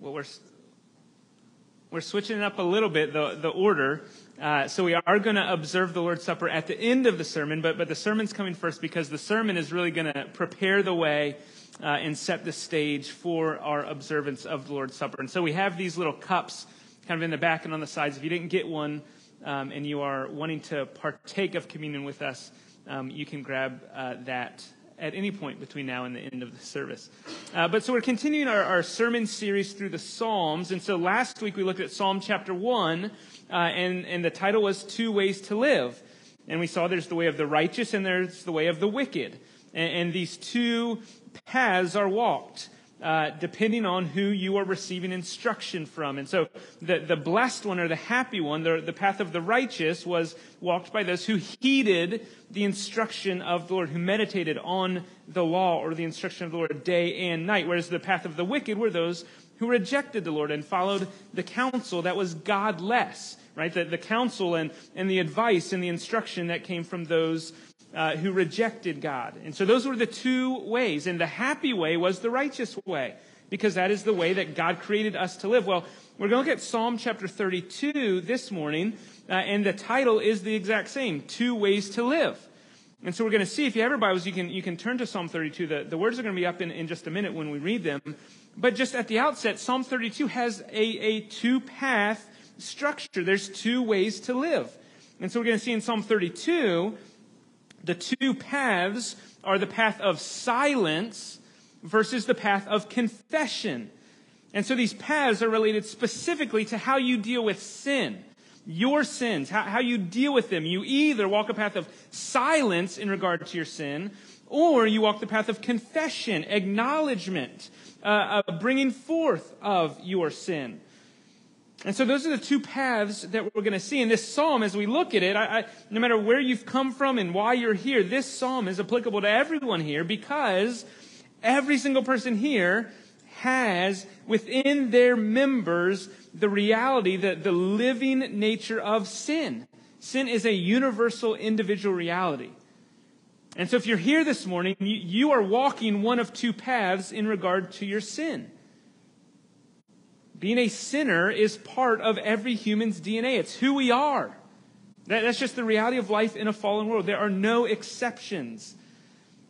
well, we're we're switching it up a little bit, the, the order. Uh, so we are going to observe the Lord's Supper at the end of the sermon, but, but the sermon's coming first because the sermon is really going to prepare the way uh, and set the stage for our observance of the Lord's Supper. And so we have these little cups kind of in the back and on the sides. If you didn't get one um, and you are wanting to partake of communion with us, um, you can grab uh, that at any point between now and the end of the service. Uh, but so we're continuing our, our, sermon series through the Psalms. And so last week we looked at Psalm chapter 1, uh, and, and the title was Two Ways to Live. And we saw there's the way of the righteous and there's the way of the wicked. And, and these two paths are walked uh, depending on who you are receiving instruction from. And so the, the blessed one or the happy one, the, the path of the righteous, was walked by those who heeded the instruction of the Lord, who meditated on the law or the instruction of the Lord day and night. Whereas the path of the wicked were those who rejected the Lord and followed the counsel that was godless, right? The, the counsel and, and the advice and the instruction that came from those uh, who rejected God. And so those were the two ways. And the happy way was the righteous way, because that is the way that God created us to live. Well, we're going to look at Psalm chapter 32 this morning, uh, and the title is the exact same Two Ways to Live. And so we're going to see, if you have your Bibles, you can, you can turn to Psalm 32. The, the words are going to be up in, in just a minute when we read them. But just at the outset, Psalm 32 has a, a two path structure. There's two ways to live. And so we're going to see in Psalm 32 the two paths are the path of silence versus the path of confession. And so these paths are related specifically to how you deal with sin, your sins, how, how you deal with them. You either walk a path of silence in regard to your sin, or you walk the path of confession, acknowledgement, uh, bringing forth of your sin. And so those are the two paths that we're going to see in this psalm as we look at it. I, I, no matter where you've come from and why you're here, this psalm is applicable to everyone here because every single person here has within their members the reality that the living nature of sin. Sin is a universal individual reality. And so if you're here this morning, you, you are walking one of two paths in regard to your sin. Being a sinner is part of every human's DNA. It's who we are. That, that's just the reality of life in a fallen world. There are no exceptions.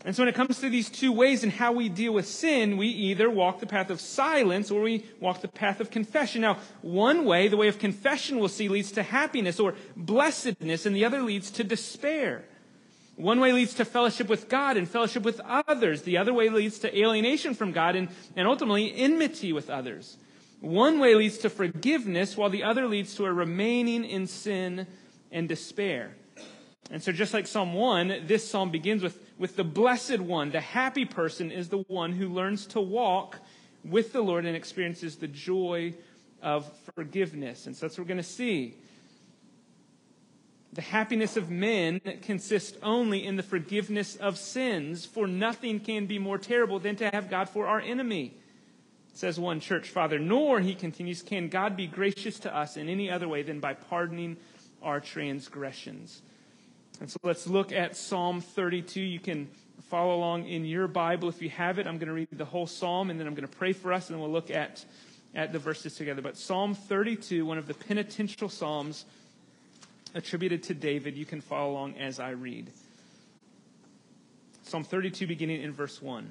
And so when it comes to these two ways in how we deal with sin, we either walk the path of silence or we walk the path of confession. Now, one way, the way of confession we'll see, leads to happiness or blessedness, and the other leads to despair. One way leads to fellowship with God and fellowship with others. The other way leads to alienation from God and, and ultimately enmity with others. One way leads to forgiveness, while the other leads to a remaining in sin and despair. And so, just like Psalm 1, this psalm begins with, with the blessed one. The happy person is the one who learns to walk with the Lord and experiences the joy of forgiveness. And so that's what we're going to see. The happiness of men consists only in the forgiveness of sins, for nothing can be more terrible than to have God for our enemy says one church father, nor, he continues, can God be gracious to us in any other way than by pardoning our transgressions. And so let's look at Psalm 32. You can follow along in your Bible if you have it. I'm going to read the whole psalm and then I'm going to pray for us and then we'll look at, at the verses together. But Psalm 32, one of the penitential psalms attributed to David, you can follow along as I read. Psalm 32, beginning in verse 1.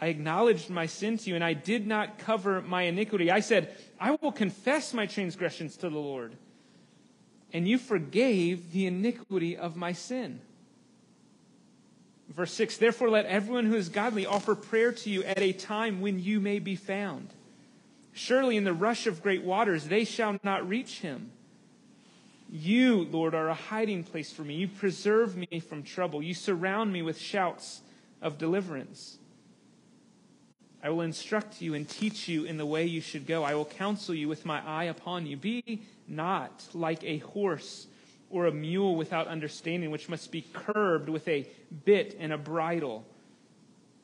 I acknowledged my sin to you, and I did not cover my iniquity. I said, I will confess my transgressions to the Lord. And you forgave the iniquity of my sin. Verse 6 Therefore, let everyone who is godly offer prayer to you at a time when you may be found. Surely in the rush of great waters they shall not reach him. You, Lord, are a hiding place for me. You preserve me from trouble. You surround me with shouts of deliverance. I will instruct you and teach you in the way you should go. I will counsel you with my eye upon you. Be not like a horse or a mule without understanding, which must be curbed with a bit and a bridle,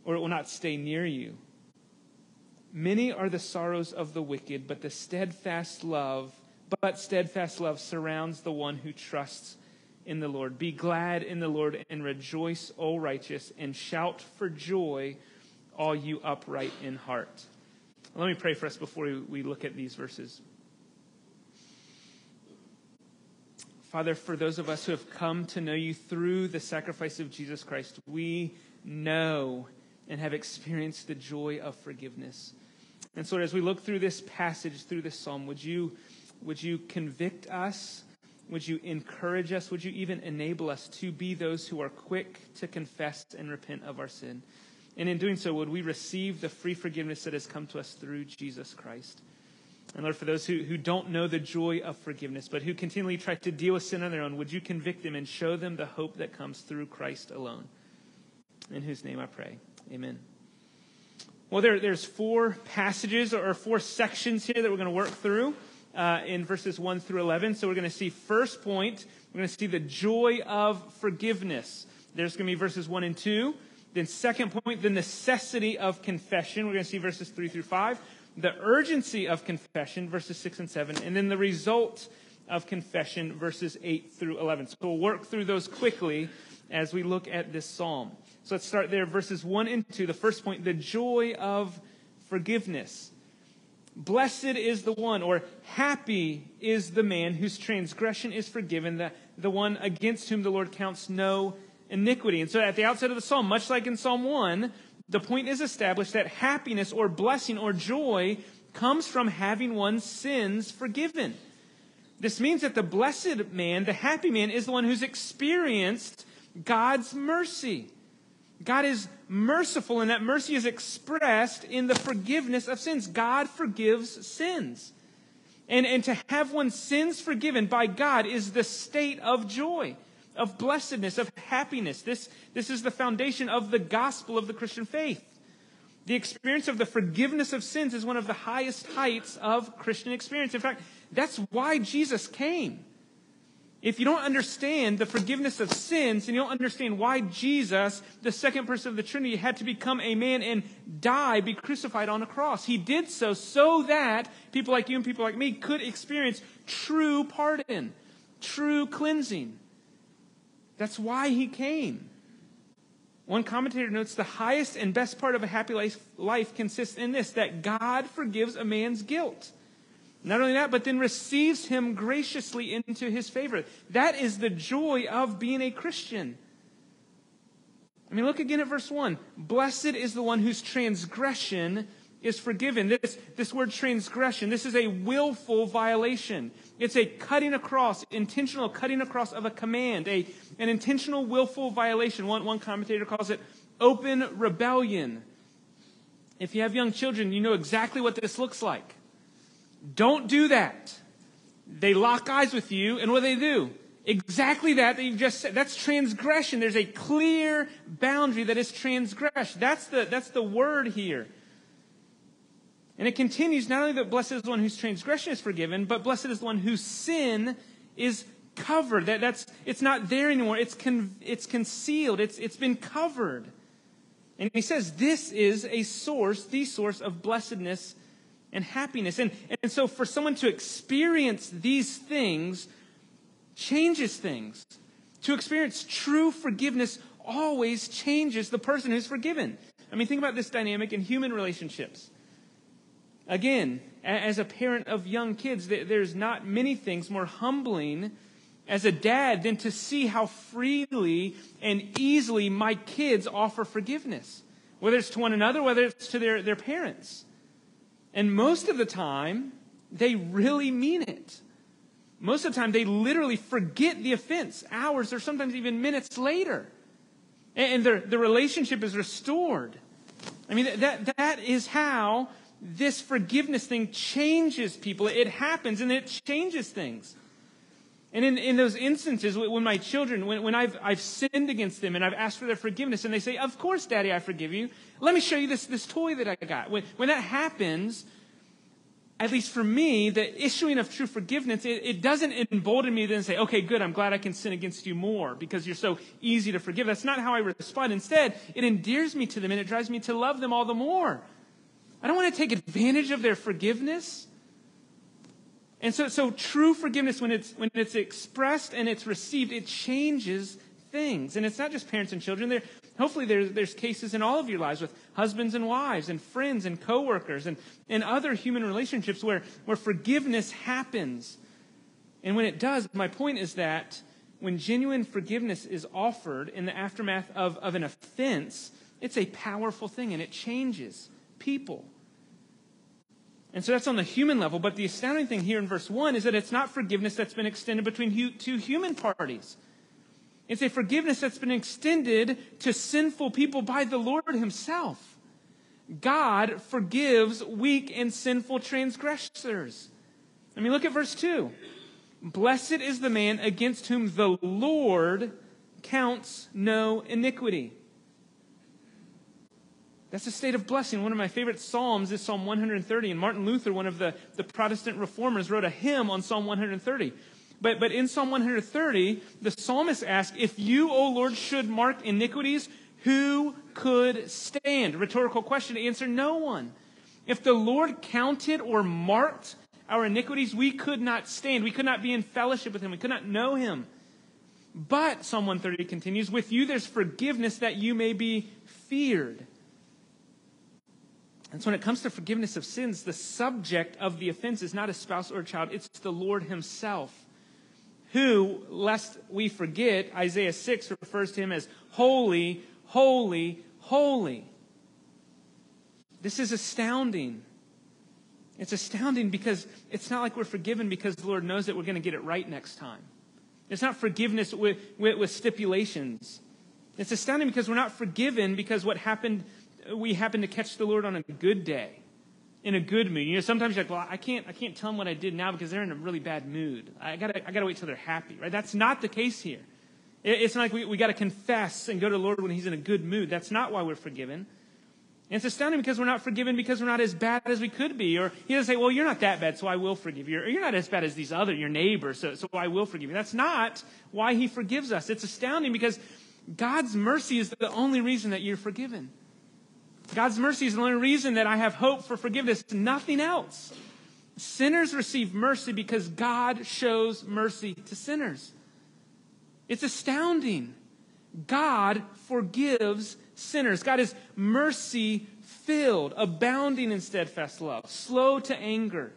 or it will not stay near you. Many are the sorrows of the wicked, but the steadfast love, but steadfast love surrounds the one who trusts in the Lord. Be glad in the Lord and rejoice, O righteous, and shout for joy all you upright in heart. Let me pray for us before we look at these verses. Father, for those of us who have come to know you through the sacrifice of Jesus Christ, we know and have experienced the joy of forgiveness. And so, as we look through this passage, through this psalm, would you, would you convict us? Would you encourage us? Would you even enable us to be those who are quick to confess and repent of our sin? And in doing so, would we receive the free forgiveness that has come to us through Jesus Christ? And Lord, for those who, who don't know the joy of forgiveness, but who continually try to deal with sin on their own, would you convict them and show them the hope that comes through Christ alone? In whose name I pray. Amen. Well, there, there's four passages or four sections here that we're going to work through uh, in verses 1 through 11. So we're going to see first point, we're going to see the joy of forgiveness. There's going to be verses 1 and 2. Then, second point, the necessity of confession. We're going to see verses 3 through 5. The urgency of confession, verses 6 and 7. And then the result of confession, verses 8 through 11. So we'll work through those quickly as we look at this psalm. So let's start there, verses 1 and 2. The first point, the joy of forgiveness. Blessed is the one, or happy is the man whose transgression is forgiven, the, the one against whom the Lord counts no iniquity. And so at the outset of the psalm, much like in Psalm 1, the point is established that happiness or blessing or joy comes from having one's sins forgiven. This means that the blessed man, the happy man, is the one who's experienced God's mercy. God is merciful, and that mercy is expressed in the forgiveness of sins. God forgives sins. And, and to have one's sins forgiven by God is the state of joy of blessedness, of happiness. This, this is the foundation of the gospel of the Christian faith. The experience of the forgiveness of sins is one of the highest heights of Christian experience. In fact, that's why Jesus came. If you don't understand the forgiveness of sins and you don't understand why Jesus, the second person of the Trinity, had to become a man and die, be crucified on a cross, he did so so that people like you and people like me could experience true pardon, true cleansing. That's why he came. One commentator notes the highest and best part of a happy life, life consists in this that God forgives a man's guilt. Not only that, but then receives him graciously into his favor. That is the joy of being a Christian. I mean, look again at verse 1. Blessed is the one whose transgression is forgiven. This, this word transgression, this is a willful violation. It's a cutting across, intentional cutting across of a command, a, an intentional willful violation. One, one commentator calls it open rebellion. If you have young children, you know exactly what this looks like. Don't do that. They lock eyes with you, and what do they do? Exactly that that you've just said. That's transgression. There's a clear boundary that is transgressed. That's the, that's the word here. And it continues not only that blessed is the one whose transgression is forgiven, but blessed is the one whose sin is covered. That, that's, it's not there anymore. It's, con, it's concealed. It's, it's been covered. And he says this is a source, the source of blessedness and happiness. And, and so for someone to experience these things changes things. To experience true forgiveness always changes the person who's forgiven. I mean, think about this dynamic in human relationships. Again, as a parent of young kids, there's not many things more humbling as a dad than to see how freely and easily my kids offer forgiveness, whether it's to one another, whether it's to their, their parents. And most of the time, they really mean it. Most of the time, they literally forget the offense hours or sometimes even minutes later. And their, the relationship is restored. I mean, that, that is how this forgiveness thing changes people. It happens and it changes things. And in, in those instances, when my children, when, when I've, I've sinned against them and I've asked for their forgiveness, and they say, Of course, Daddy, I forgive you. Let me show you this, this toy that I got. When, when that happens, at least for me, the issuing of true forgiveness, it, it doesn't embolden me then say, okay, good, I'm glad I can sin against you more because you're so easy to forgive. That's not how I respond. Instead, it endears me to them and it drives me to love them all the more. I don't want to take advantage of their forgiveness. And so, so true forgiveness, when it's, when it's expressed and it's received, it changes things. And it's not just parents and children. There, hopefully there's, there's cases in all of your lives with husbands and wives and friends and coworkers and, and other human relationships where, where forgiveness happens. And when it does, my point is that when genuine forgiveness is offered in the aftermath of, of an offense, it's a powerful thing and it changes people. And so that's on the human level. But the astounding thing here in verse 1 is that it's not forgiveness that's been extended between two human parties. It's a forgiveness that's been extended to sinful people by the Lord Himself. God forgives weak and sinful transgressors. I mean, look at verse 2. Blessed is the man against whom the Lord counts no iniquity. That's a state of blessing. One of my favorite Psalms is Psalm 130. And Martin Luther, one of the, the Protestant reformers, wrote a hymn on Psalm 130. But, but in Psalm 130, the psalmist asks, If you, O Lord, should mark iniquities, who could stand? Rhetorical question. Answer no one. If the Lord counted or marked our iniquities, we could not stand. We could not be in fellowship with him. We could not know him. But, Psalm 130 continues, with you there's forgiveness that you may be feared. And so when it comes to forgiveness of sins, the subject of the offense is not a spouse or a child, it's the Lord Himself. Who, lest we forget, Isaiah 6 refers to him as holy, holy, holy. This is astounding. It's astounding because it's not like we're forgiven because the Lord knows that we're going to get it right next time. It's not forgiveness with, with, with stipulations. It's astounding because we're not forgiven because what happened we happen to catch the Lord on a good day, in a good mood. You know, sometimes you're like, well, I can't, I can't tell them what I did now because they're in a really bad mood. I gotta, I gotta wait till they're happy, right? That's not the case here. It's not like we, we gotta confess and go to the Lord when He's in a good mood. That's not why we're forgiven. And it's astounding because we're not forgiven because we're not as bad as we could be. Or He doesn't say, well, you're not that bad, so I will forgive you. Or you're not as bad as these other, your neighbors, so, so I will forgive you. That's not why He forgives us. It's astounding because God's mercy is the only reason that you're forgiven. God's mercy is the only reason that I have hope for forgiveness, nothing else. Sinners receive mercy because God shows mercy to sinners. It's astounding. God forgives sinners. God is mercy filled, abounding in steadfast love, slow to anger.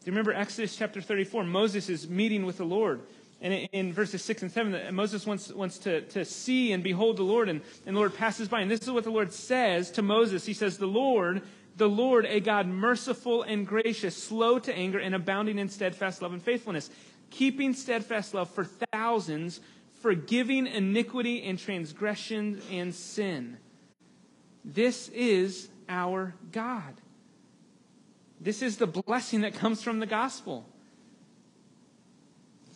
Do you remember Exodus chapter 34? Moses is meeting with the Lord. And in verses 6 and 7, Moses wants, wants to, to see and behold the Lord, and, and the Lord passes by. And this is what the Lord says to Moses. He says, The Lord, the Lord, a God merciful and gracious, slow to anger, and abounding in steadfast love and faithfulness, keeping steadfast love for thousands, forgiving iniquity and transgression and sin. This is our God. This is the blessing that comes from the gospel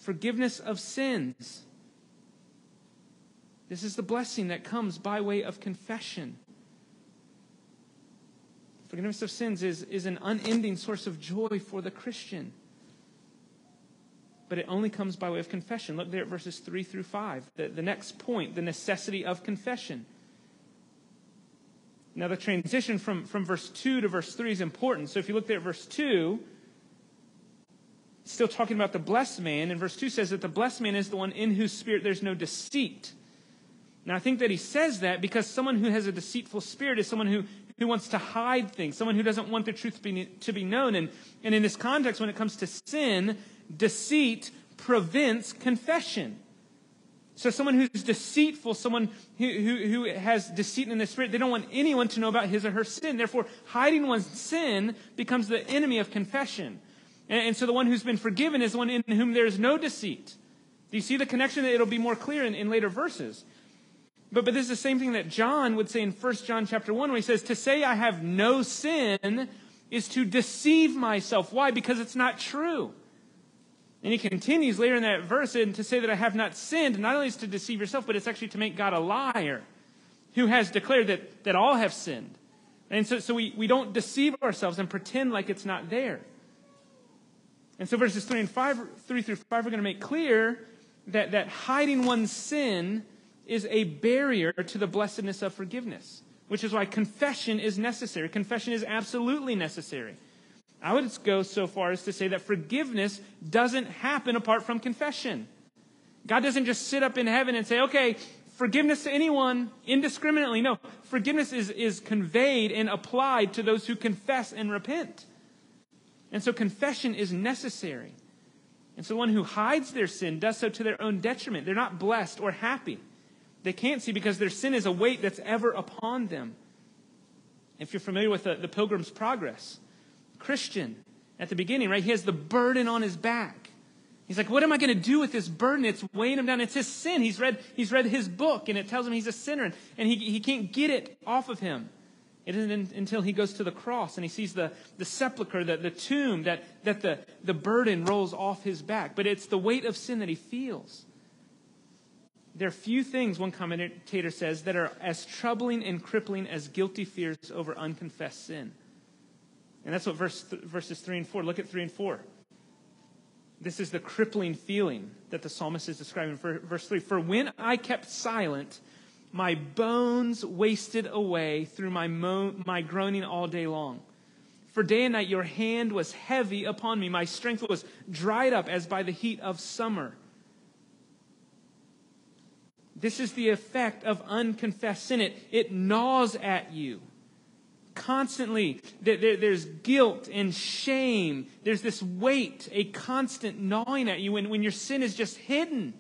forgiveness of sins. This is the blessing that comes by way of confession. Forgiveness of sins is, is an unending source of joy for the Christian. But it only comes by way of confession. Look there at verses 3 through 5. The, the next point, the necessity of confession. Now, the transition from, from verse 2 to verse 3 is important. So if you look there at verse 2, still talking about the blessed man, and verse 2 says that the blessed man is the one in whose spirit there's no deceit. Now, I think that he says that because someone who has a deceitful spirit is someone who, who wants to hide things, someone who doesn't want the truth to be, to be known. And, and in this context, when it comes to sin, deceit prevents confession. So, someone who's deceitful, someone who, who, who has deceit in the spirit, they don't want anyone to know about his or her sin. Therefore, hiding one's sin becomes the enemy of confession. And, and so the one who's been forgiven is the one in whom there is no deceit. Do you see the connection? It'll be more clear in, in later verses. But, but this is the same thing that John would say in 1 John chapter 1 when he says, To say I have no sin is to deceive myself. Why? Because it's not true. And he continues later in that verse and to say that I have not sinned, not only is to deceive yourself, but it's actually to make God a liar who has declared that, that all have sinned. And so, so we, we don't deceive ourselves and pretend like it's not there. And so verses 3 and 5, 3 through 5 are going to make clear that, that hiding one's sin is a barrier to the blessedness of forgiveness, which is why confession is necessary. Confession is absolutely necessary. I would go so far as to say that forgiveness doesn't happen apart from confession. God doesn't just sit up in heaven and say, okay, forgiveness to anyone indiscriminately. No, forgiveness is, is conveyed and applied to those who confess and repent. And so confession is necessary. And so one who hides their sin does so to their own detriment. They're not blessed or happy. They can't see because their sin is a weight that's ever upon them. If you're familiar with the, the Pilgrim's Progress, Christian, at the beginning, right, he has the burden on his back. He's like, what am I going to do with this burden? It's weighing him down. It's his sin. He's read, he's read his book, and it tells him he's a sinner, and, and he, he can't get it off of him. It isn't until he goes to the cross and he sees the, the sepulchre, the, the tomb, that, that the, the burden rolls off his back. But it's the weight of sin that he feels. There are few things, one commentator says, that are as troubling and crippling as guilty fears over unconfessed sin. And that's what verse th- verses 3 and 4. Look at 3 and 4. This is the crippling feeling that the psalmist is describing. For verse 3 For when I kept silent, my bones wasted away through my, mo- my groaning all day long. For day and night your hand was heavy upon me. My strength was dried up as by the heat of summer. This is the effect of unconfessed sin. It, it gnaws at you constantly. There, there, there's guilt and shame. There's this weight, a constant gnawing at you when, when your sin is just hidden.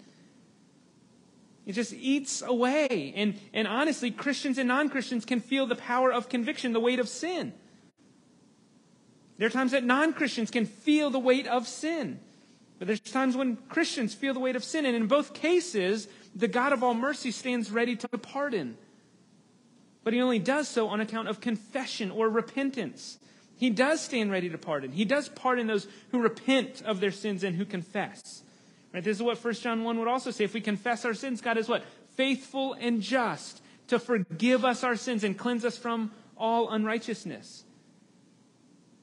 It just eats away. And, and honestly, Christians and non Christians can feel the power of conviction, the weight of sin. There are times that non Christians can feel the weight of sin. But there's times when Christians feel the weight of sin. And in both cases, the God of all mercy stands ready to pardon. But he only does so on account of confession or repentance. He does stand ready to pardon. He does pardon those who repent of their sins and who confess. Right? This is what 1 John 1 would also say. If we confess our sins, God is what? Faithful and just to forgive us our sins and cleanse us from all unrighteousness.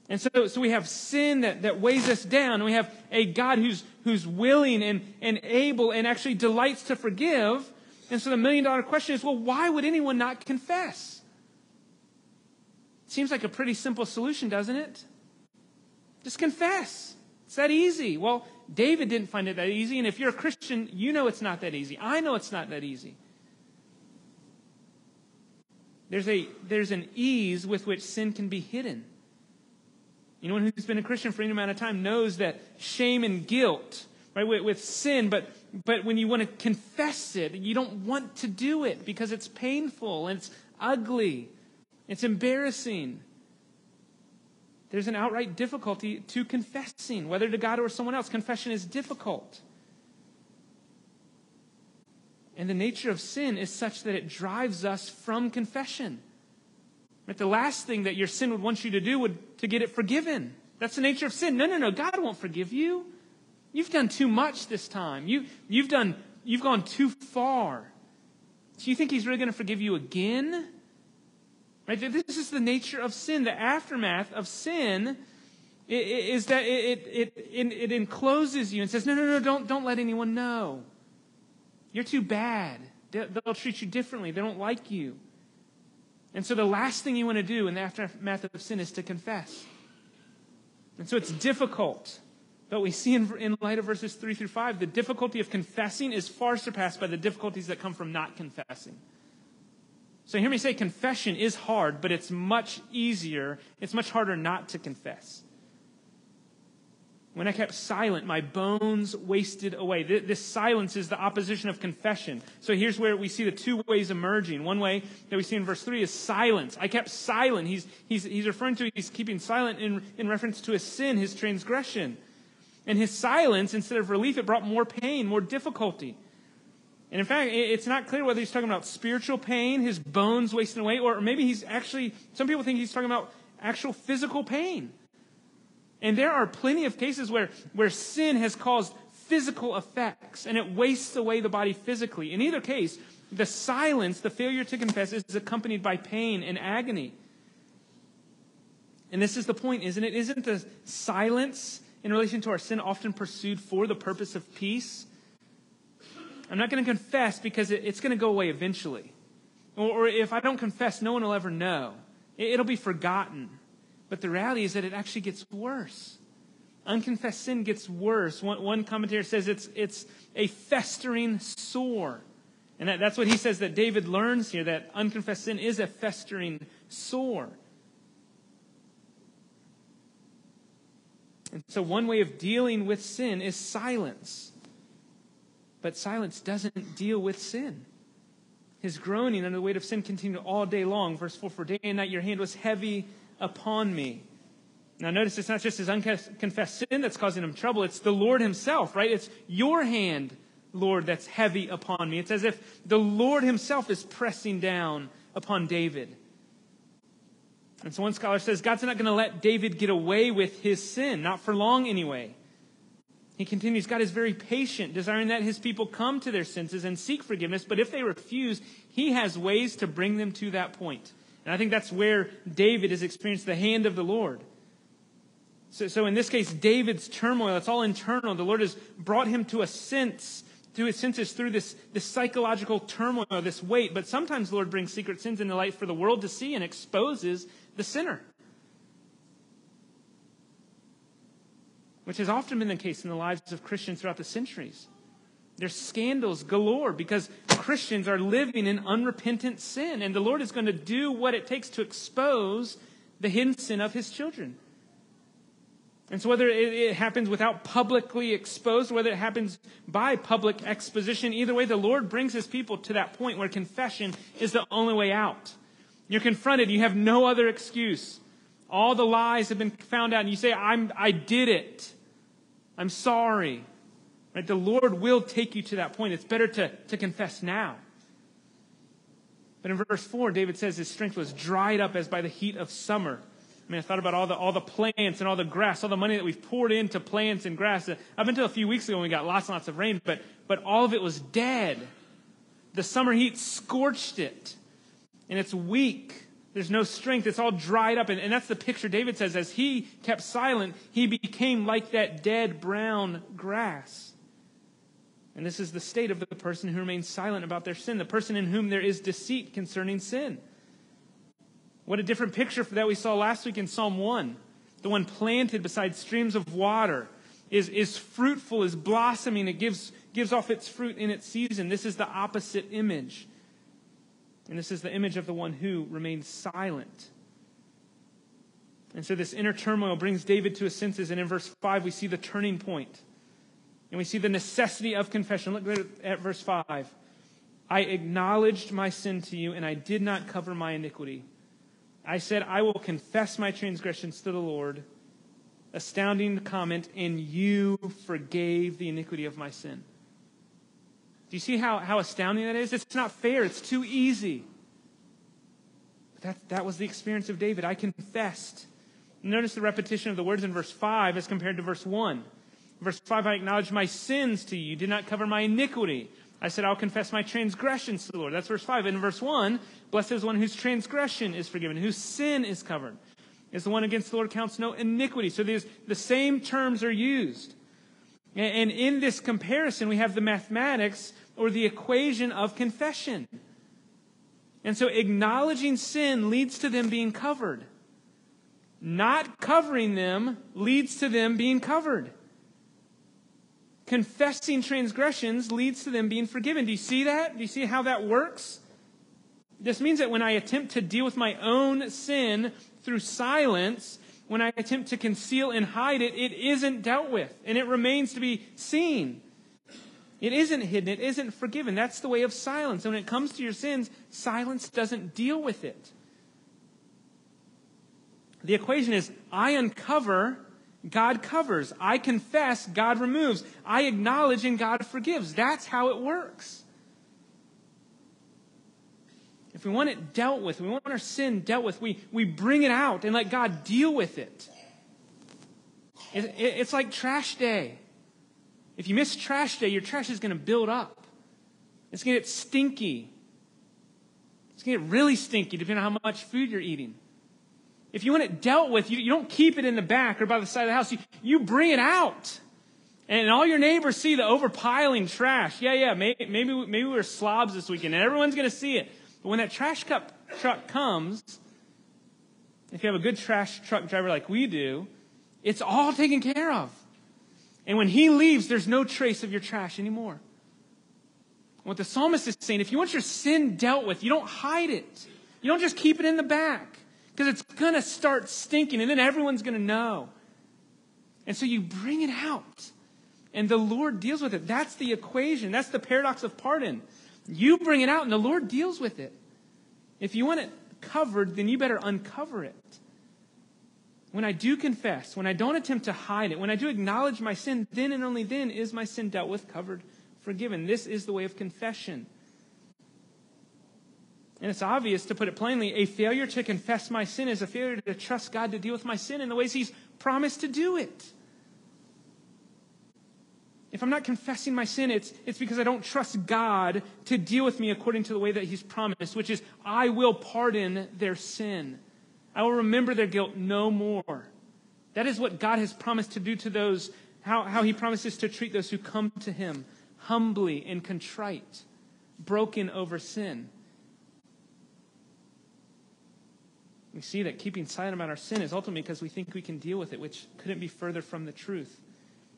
And so, so we have sin that, that weighs us down. We have a God who's, who's willing and, and able and actually delights to forgive. And so the million dollar question is well, why would anyone not confess? Seems like a pretty simple solution, doesn't it? Just confess. It's that easy. Well, David didn't find it that easy, and if you're a Christian, you know it's not that easy. I know it's not that easy. There's, a, there's an ease with which sin can be hidden. Anyone who's been a Christian for any amount of time knows that shame and guilt, right, with, with sin, but, but when you want to confess it, you don't want to do it because it's painful and it's ugly, it's embarrassing. There's an outright difficulty to confessing, whether to God or someone else. Confession is difficult. And the nature of sin is such that it drives us from confession. Right? The last thing that your sin would want you to do would to get it forgiven. That's the nature of sin. No, no, no. God won't forgive you. You've done too much this time. You, you've done, you've gone too far. So you think He's really going to forgive you again? Right? This is the nature of sin. The aftermath of sin is that it, it, it, it encloses you and says, no, no, no, don't, don't let anyone know. You're too bad. They'll treat you differently. They don't like you. And so the last thing you want to do in the aftermath of sin is to confess. And so it's difficult. But we see in, in light of verses 3 through 5, the difficulty of confessing is far surpassed by the difficulties that come from not confessing. So hear me say confession is hard, but it's much easier, it's much harder not to confess. When I kept silent, my bones wasted away. This silence is the opposition of confession. So here's where we see the two ways emerging. One way that we see in verse 3 is silence. I kept silent. He's, he's, he's referring to, he's keeping silent in, in reference to his sin, his transgression. And his silence, instead of relief, it brought more pain, more difficulty. And in fact, it's not clear whether he's talking about spiritual pain, his bones wasting away, or maybe he's actually, some people think he's talking about actual physical pain. And there are plenty of cases where, where sin has caused physical effects and it wastes away the body physically. In either case, the silence, the failure to confess, is accompanied by pain and agony. And this is the point, isn't it? Isn't the silence in relation to our sin often pursued for the purpose of peace? I'm not going to confess because it's going to go away eventually. Or if I don't confess, no one will ever know. It'll be forgotten. But the reality is that it actually gets worse. Unconfessed sin gets worse. One, one commentator says it's, it's a festering sore. And that, that's what he says that David learns here that unconfessed sin is a festering sore. And so, one way of dealing with sin is silence. But silence doesn't deal with sin. His groaning under the weight of sin continued all day long. Verse 4 For day and night your hand was heavy upon me. Now, notice it's not just his unconfessed sin that's causing him trouble, it's the Lord himself, right? It's your hand, Lord, that's heavy upon me. It's as if the Lord himself is pressing down upon David. And so one scholar says God's not going to let David get away with his sin, not for long anyway. He continues, God is very patient, desiring that his people come to their senses and seek forgiveness, but if they refuse, he has ways to bring them to that point. And I think that's where David has experienced the hand of the Lord. So, so in this case, David's turmoil, it's all internal. The Lord has brought him to a sense, to his senses through this, this psychological turmoil, this weight. But sometimes the Lord brings secret sins into light for the world to see and exposes the sinner. Which has often been the case in the lives of Christians throughout the centuries. There's scandals galore because Christians are living in unrepentant sin, and the Lord is going to do what it takes to expose the hidden sin of his children. And so, whether it, happens without publicly exposed, whether it happens by public exposition, either way, the Lord brings his people to that point where confession is the only way out. You're confronted, you have no other excuse. All the lies have been found out, and you say, I did it. I'm sorry. Right? The Lord will take you to that point. It's better to, to confess now. But in verse 4, David says his strength was dried up as by the heat of summer. I mean, I thought about all the, all the plants and all the grass, all the money that we've poured into plants and grass. Been to a few weeks ago when we got lots and lots of rain, but, but all of it was dead. The summer heat scorched it, and it's weak. There's no strength. It's all dried up. And, and that's the picture David says. As he kept silent, he became like that dead brown grass. And this is the state of the person who remains silent about their sin, the person in whom there is deceit concerning sin. What a different picture for that we saw last week in Psalm 1. The one planted beside streams of water is, is fruitful, is blossoming, it gives, gives off its fruit in its season. This is the opposite image. And this is the image of the one who remains silent. And so this inner turmoil brings David to his senses. And in verse 5, we see the turning point. And we see the necessity of confession. Look at verse 5. I acknowledged my sin to you, and I did not cover my iniquity. I said, I will confess my transgressions to the Lord. Astounding comment, and you forgave the iniquity of my sin. Do you see how, how astounding that is? It's not fair. It's too easy. But that, that was the experience of David. I confessed. Notice the repetition of the words in verse 5 as compared to verse 1. Verse 5, I acknowledge my sins to you. Did not cover my iniquity. I said, I'll confess my transgressions to the Lord. That's verse 5. And in verse 1, blessed is one whose transgression is forgiven, whose sin is covered. Is the one against the Lord counts no iniquity. So these, the same terms are used. And in this comparison, we have the mathematics or the equation of confession. And so acknowledging sin leads to them being covered. Not covering them leads to them being covered. Confessing transgressions leads to them being forgiven. Do you see that? Do you see how that works? This means that when I attempt to deal with my own sin through silence, when I attempt to conceal and hide it, it isn't dealt with and it remains to be seen. It isn't hidden, it isn't forgiven. That's the way of silence. And when it comes to your sins, silence doesn't deal with it. The equation is I uncover, God covers. I confess, God removes. I acknowledge, and God forgives. That's how it works. If we want it dealt with, we want our sin dealt with, we, we bring it out and let God deal with it. It, it, it's like trash day. If you miss trash day, your trash is going to build up. It's going to get stinky. It's going to get really stinky depending on how much food you're eating. If you want it dealt with, you, you don't keep it in the back or by the side of the house. You, you bring it out. And all your neighbors see the overpiling trash. Yeah, yeah, maybe, maybe, maybe we're slobs this weekend, and everyone's going to see it. But when that trash cup truck comes, if you have a good trash truck driver like we do, it's all taken care of. And when he leaves, there's no trace of your trash anymore. What the psalmist is saying, if you want your sin dealt with, you don't hide it. You don't just keep it in the back because it's going to start stinking and then everyone's going to know. And so you bring it out and the Lord deals with it. That's the equation. That's the paradox of pardon. You bring it out and the Lord deals with it. If you want it covered, then you better uncover it. When I do confess, when I don't attempt to hide it, when I do acknowledge my sin, then and only then is my sin dealt with, covered, forgiven. This is the way of confession. And it's obvious, to put it plainly, a failure to confess my sin is a failure to trust God to deal with my sin in the ways He's promised to do it. If I'm not confessing my sin, it's, it's because I don't trust God to deal with me according to the way that He's promised, which is, I will pardon their sin. I will remember their guilt no more. That is what God has promised to do to those, how, how He promises to treat those who come to Him humbly and contrite, broken over sin. We see that keeping silent about our sin is ultimately because we think we can deal with it, which couldn't be further from the truth.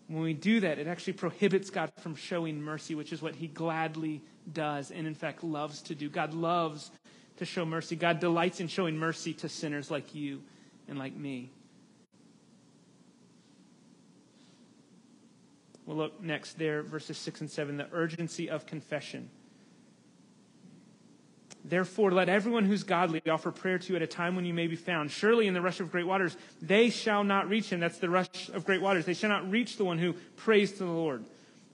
When we do that, it actually prohibits God from showing mercy, which is what he gladly does and, in fact, loves to do. God loves to show mercy. God delights in showing mercy to sinners like you and like me. We'll look next there, verses 6 and 7, the urgency of confession. Therefore, let everyone who's godly offer prayer to you at a time when you may be found. Surely in the rush of great waters, they shall not reach him. That's the rush of great waters. They shall not reach the one who prays to the Lord.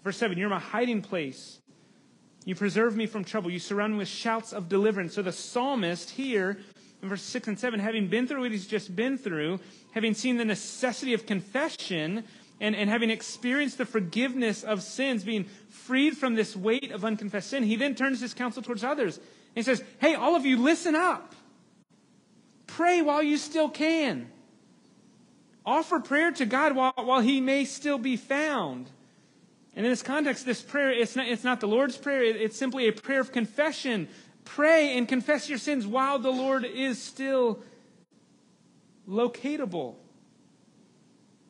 Verse 7 You're my hiding place. You preserve me from trouble. You surround me with shouts of deliverance. So the psalmist here in verse 6 and 7, having been through what he's just been through, having seen the necessity of confession, and, and having experienced the forgiveness of sins, being freed from this weight of unconfessed sin, he then turns his counsel towards others. He says, Hey, all of you, listen up. Pray while you still can. Offer prayer to God while, while he may still be found. And in this context, this prayer, it's not, it's not the Lord's prayer, it's simply a prayer of confession. Pray and confess your sins while the Lord is still locatable.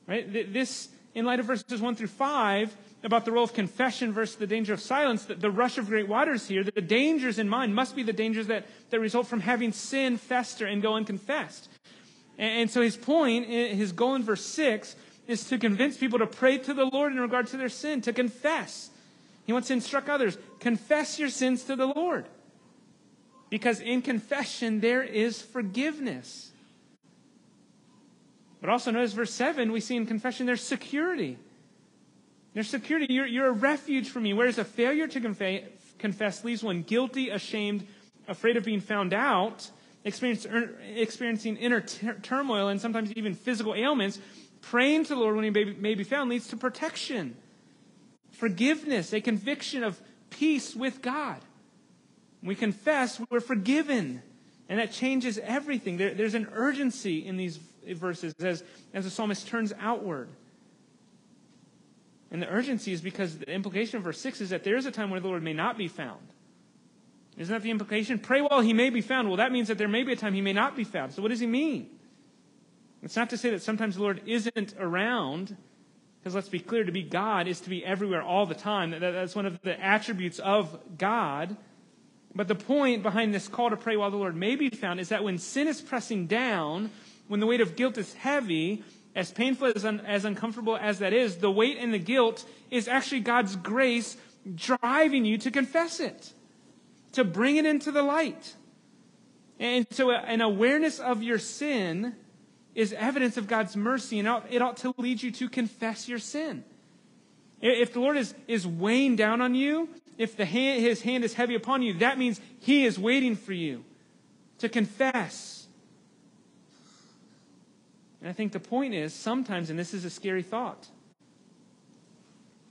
Right? This, in light of verses 1 through 5, about the role of confession versus the danger of silence, the, the rush of great waters here, the dangers in mind must be the dangers that, that result from having sin fester and go unconfessed. And, and so his point, his goal in verse 6, is to convince people to pray to the Lord in regard to their sin, to confess. He wants to instruct others confess your sins to the Lord. Because in confession, there is forgiveness. But also notice verse 7, we see in confession there's security. There's security. You're, you're a refuge for me. Whereas a failure to confe- confess leaves one guilty, ashamed, afraid of being found out, er, experiencing inner turmoil, and sometimes even physical ailments. Praying to the Lord when he may be, may be found leads to protection, forgiveness, a conviction of peace with God. we confess, we're forgiven. And that changes everything. There, there's an urgency in these verses as, as the psalmist turns outward. And the urgency is because the implication of verse 6 is that there is a time where the Lord may not be found. Isn't that the implication? Pray while he may be found. Well, that means that there may be a time he may not be found. So what does he mean? It's not to say that sometimes the Lord isn't around, because let's be clear, to be God is to be everywhere all the time. That's one of the attributes of God. But the point behind this call to pray while the Lord may be found is that when sin is pressing down, when the weight of guilt is heavy, as painful as, un, as uncomfortable as that is, the weight and the guilt is actually God's grace driving you to confess it, to bring it into the light. And so, an awareness of your sin is evidence of God's mercy, and it ought to lead you to confess your sin. If the Lord is, is weighing down on you, if the hand, his hand is heavy upon you, that means he is waiting for you to confess And I think the point is sometimes, and this is a scary thought,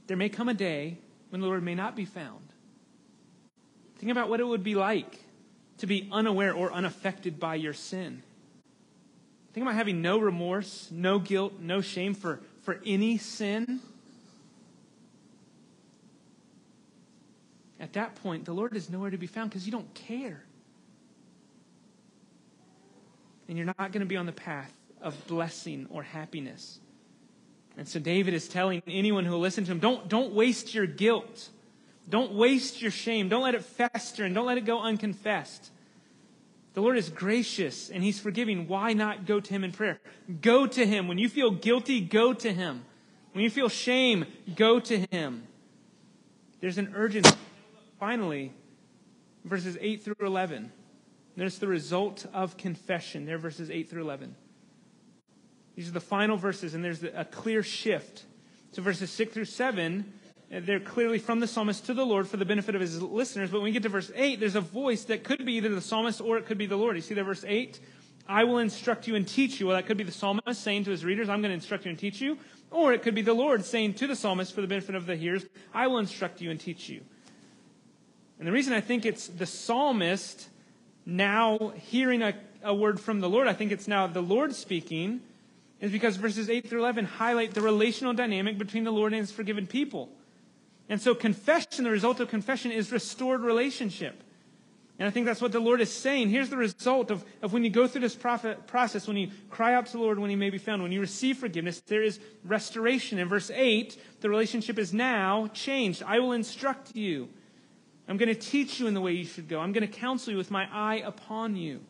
there may come a day when the Lord may not be found. Think about what it would be like to be unaware or unaffected by your sin. Think about having no remorse, no guilt, no shame for, for any sin. At that point, the Lord is nowhere to be found because you don't care. And you're not going to be on the path of blessing or happiness. And so David is telling anyone who will listen to him don't, don't waste your guilt. Don't waste your shame. Don't let it fester and don't let it go unconfessed. The Lord is gracious and He's forgiving. Why not go to Him in prayer? Go to Him. When you feel guilty, go to Him. When you feel shame, go to Him. There's an urgency. Finally, verses 8 through 11. Notice the result of confession. There, verses 8 through 11. These are the final verses, and there's a clear shift. So, verses 6 through 7 uh, they're clearly from the psalmist to the Lord for the benefit of his listeners. But when we get to verse 8, there's a voice that could be either the psalmist or it could be the Lord. You see there, verse 8? I will instruct you and teach you. Well, that could be the psalmist saying to his readers, I'm going to instruct you and teach you. Or it could be the Lord saying to the psalmist for the benefit of the hearers, I will instruct you and teach you. And the reason I think it's the psalmist now hearing a, a word from the Lord, I think it's now the Lord speaking, is because verses 8 through 11 highlight the relational dynamic between the Lord and his forgiven people. And so confession, the result of confession is restored relationship. And I think that's what the Lord is saying. Here's the result of, of when you go through this prophet, process, when you cry out to the Lord when he may be found, when you receive forgiveness, there is restoration. In verse 8, the relationship is now changed. I will instruct you. I'm going to teach you in the way you should go. I'm going to counsel you with my eye upon you.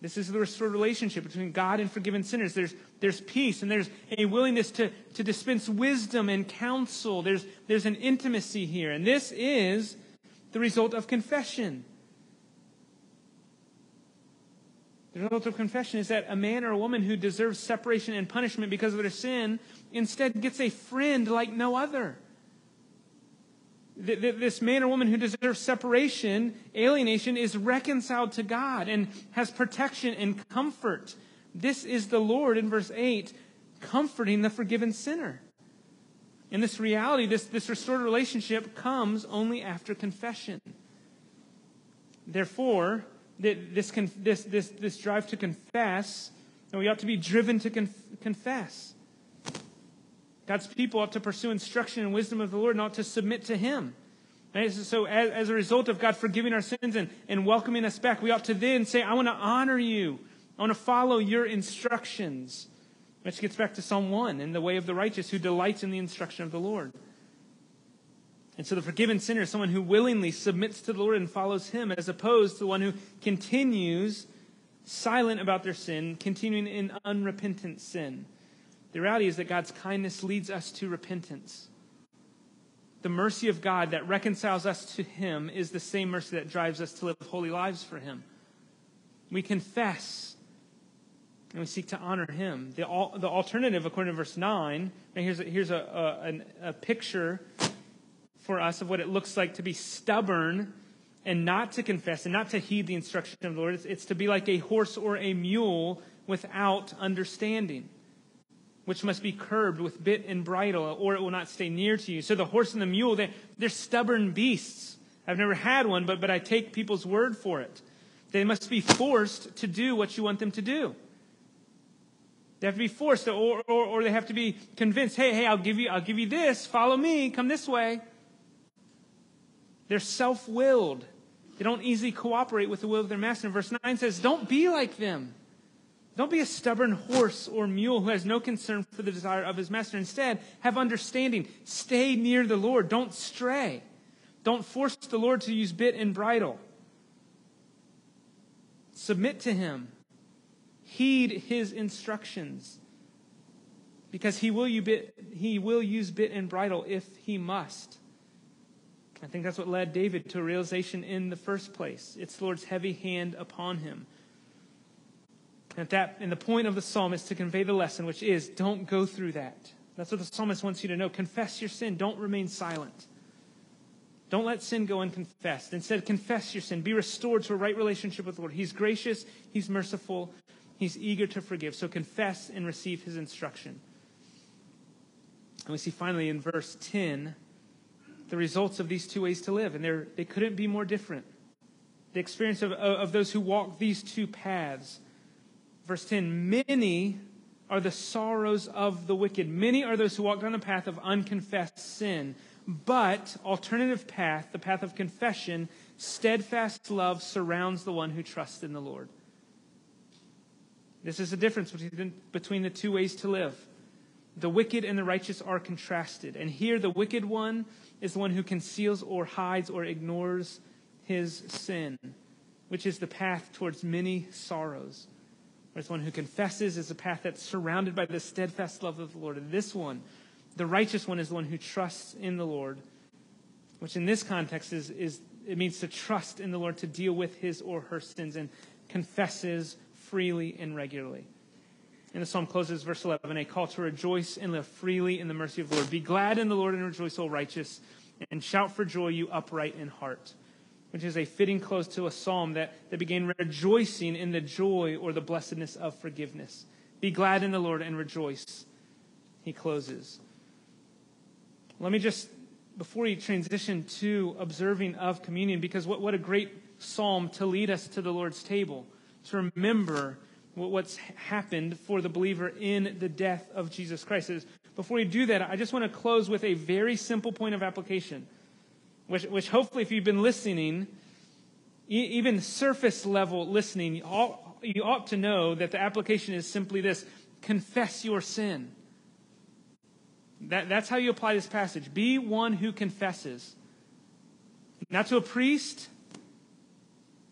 This is the restored relationship between God and forgiven sinners. There's, there's peace and there's a willingness to, to dispense wisdom and counsel. There's, there's an intimacy here. And this is the result of confession. The result of confession is that a man or a woman who deserves separation and punishment because of their sin instead gets a friend like no other this man or woman who deserves separation, alienation, is reconciled to God and has protection and comfort. This is the Lord, in verse 8, comforting the forgiven sinner. And this reality, this, this restored relationship, comes only after confession. Therefore, this, this, this, this drive to confess, and we ought to be driven to confess. God's people ought to pursue instruction and wisdom of the Lord and ought to submit to Him. Right? So, as, as, a result of God forgiving our sins and, and welcoming us back, we ought to then say, I want to honor you. I want to follow your instructions. Which gets back to Psalm 1 in the way of the righteous who delights in the instruction of the Lord. And so the forgiven sinner is someone who willingly submits to the Lord and follows him, as opposed to the one who continues silent about their sin, continuing in unrepentant sin. The reality is that God's kindness leads us to repentance. The mercy of God that reconciles us to Him is the same mercy that drives us to live holy lives for Him. We confess and we seek to honor Him. The, the alternative, according to verse 9, and here's, a, here's a, a, a picture for us of what it looks like to be stubborn and not to confess and not to heed the instruction of the Lord. It's, it's to be like a horse or a mule without understanding which must be curbed with bit and bridle, or it will not stay near to you. So the horse and the mule, they, they're stubborn beasts. I've never had one, but, but I take people's word for it. They must be forced to do what you want them to do. They have to be forced, or, or, or they have to be convinced, hey, hey, I'll give you, I'll give you this, follow me, come this way. They're self-willed. They don't easily cooperate with the will of their master. And verse 9 says, don't be like them. Don't be a stubborn horse or mule who has no concern for the desire of his master. Instead, have understanding. Stay near the Lord. Don't stray. Don't force the Lord to use bit and bridle. Submit to him. Heed his instructions. Because he will, bit, he will use bit and bridle if he must. I think that's what led David to a realization in the first place. It's the Lord's heavy hand upon him. And, that, and the point of the psalm is to convey the lesson, which is don't go through that. That's what the psalmist wants you to know. Confess your sin. Don't remain silent. Don't let sin go unconfessed. Instead, confess your sin. Be restored to a right relationship with the Lord. He's gracious. He's merciful. He's eager to forgive. So confess and receive his instruction. And we see finally in verse 10 the results of these two ways to live, and they couldn't be more different. The experience of, of those who walk these two paths. Verse 10 Many are the sorrows of the wicked. Many are those who walk down the path of unconfessed sin. But, alternative path, the path of confession, steadfast love surrounds the one who trusts in the Lord. This is the difference between, between the two ways to live. The wicked and the righteous are contrasted. And here, the wicked one is the one who conceals or hides or ignores his sin, which is the path towards many sorrows. Whereas one who confesses is a path that's surrounded by the steadfast love of the Lord. And this one, the righteous one, is the one who trusts in the Lord, which in this context is, is it means to trust in the Lord to deal with his or her sins and confesses freely and regularly. And the psalm closes, verse 11, a call to rejoice and live freely in the mercy of the Lord. Be glad in the Lord and rejoice, O righteous, and shout for joy, you upright in heart. Which is a fitting close to a psalm that, that began rejoicing in the joy or the blessedness of forgiveness. Be glad in the Lord and rejoice. He closes. Let me just, before we transition to observing of communion, because what, what a great psalm to lead us to the Lord's table to remember what's happened for the believer in the death of Jesus Christ. Before we do that, I just want to close with a very simple point of application, which, which hopefully, if you've been listening, even surface level listening, you ought, to know that the application is simply this confess your sin. That, that's how you apply this passage. Be one who confesses. Not to a priest,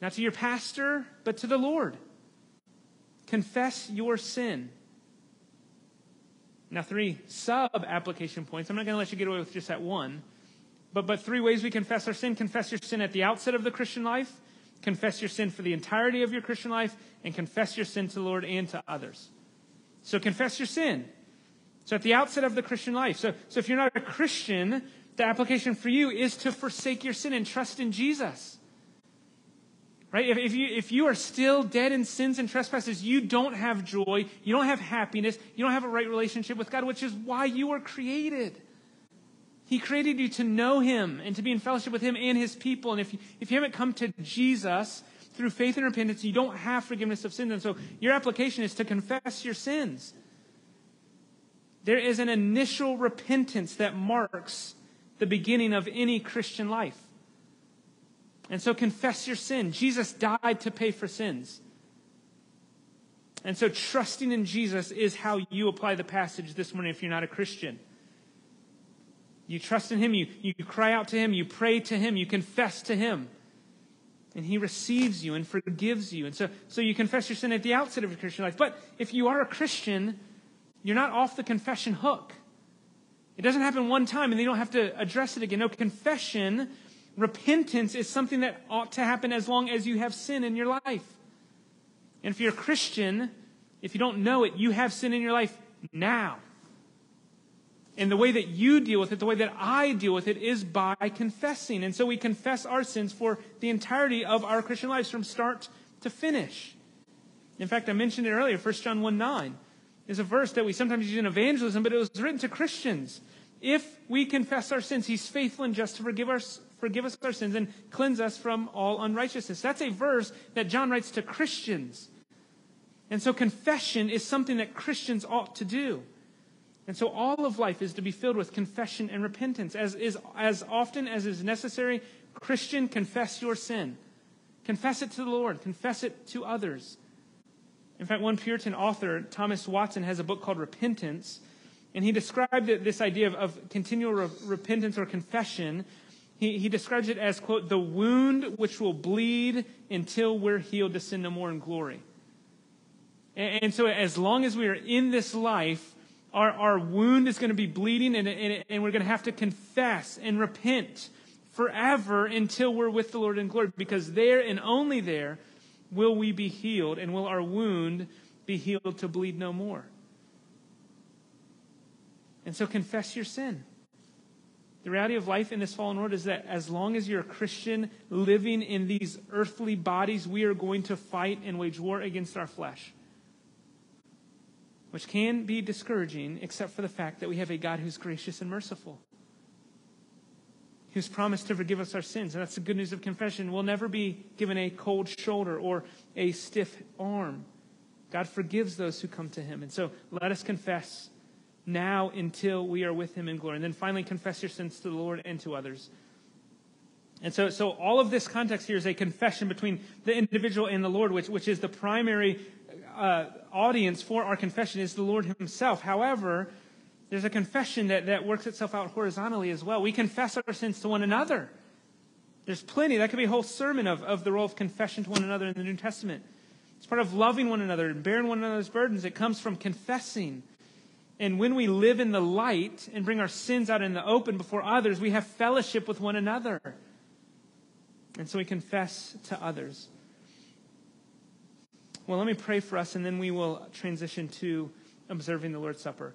not to your pastor, but to the Lord. Confess your sin. Now, three sub application points. I'm not going to let you get away with just that one. But, but three ways we confess our sin confess your sin at the outset of the Christian life, confess your sin for the entirety of your Christian life, and confess your sin to the Lord and to others. So, confess your sin. So, at the outset of the Christian life. So, so if you're not a Christian, the application for you is to forsake your sin and trust in Jesus. Right? If, if, you, if you are still dead in sins and trespasses, you don't have joy, you don't have happiness, you don't have a right relationship with God, which is why you were created. He created you to know Him and to be in fellowship with Him and His people. And if you, if you haven't come to Jesus through faith and repentance, you don't have forgiveness of sins. And so your application is to confess your sins. There is an initial repentance that marks the beginning of any Christian life. And so confess your sin. Jesus died to pay for sins. And so trusting in Jesus is how you apply the passage this morning if you're not a Christian. You trust in Him, you, you cry out to Him, you pray to Him, you confess to Him. And He receives you and forgives you. And so, so you confess your sin at the outset of your Christian life. But if you are a Christian, you're not off the confession hook. It doesn't happen one time and you don't have to address it again. No, confession repentance is something that ought to happen as long as you have sin in your life. And if you're a Christian, if you don't know it, you have sin in your life now. And the way that you deal with it, the way that I deal with it, is by confessing. And so we confess our sins for the entirety of our Christian lives from start to finish. In fact, I mentioned it earlier, 1 John 1 9 is a verse that we sometimes use in evangelism, but it was written to Christians. If we confess our sins, he's faithful and just to forgive us forgive us our sins and cleanse us from all unrighteousness. That's a verse that John writes to Christians. And so confession is something that Christians ought to do. And so all of life is to be filled with confession and repentance. As, is, as often as is necessary, Christian, confess your sin. Confess it to the Lord. Confess it to others. In fact, one Puritan author, Thomas Watson, has a book called Repentance. And he described this idea of, of continual re- repentance or confession he, he describes it as, quote, the wound which will bleed until we're healed to sin no more in glory. And, and so, as long as we are in this life, our, our wound is going to be bleeding, and, and, and we're going to have to confess and repent forever until we're with the Lord in glory, because there and only there will we be healed, and will our wound be healed to bleed no more. And so, confess your sin. The reality of life in this fallen world is that as long as you're a Christian living in these earthly bodies, we are going to fight and wage war against our flesh. Which can be discouraging, except for the fact that we have a God who's gracious and merciful, who's promised to forgive us our sins. And that's the good news of confession. We'll never be given a cold shoulder or a stiff arm. God forgives those who come to him. And so let us confess now until we are with him in glory. And then finally, confess your sins to the Lord and to others. And so, so all of this context here is a confession between the individual and the Lord, which, which is the primary uh, audience for our confession is the Lord himself. However, there's a confession that, that works itself out horizontally as well. We confess our sins to one another. There's plenty. That could be a whole sermon of, of the role of confession to one another in the New Testament. It's part of loving one another and bearing one another's burdens. It comes from confessing. And when we live in the light and bring our sins out in the open before others, we have fellowship with one another. And so we confess to others. Well, let me pray for us, and then we will transition to observing the Lord's Supper.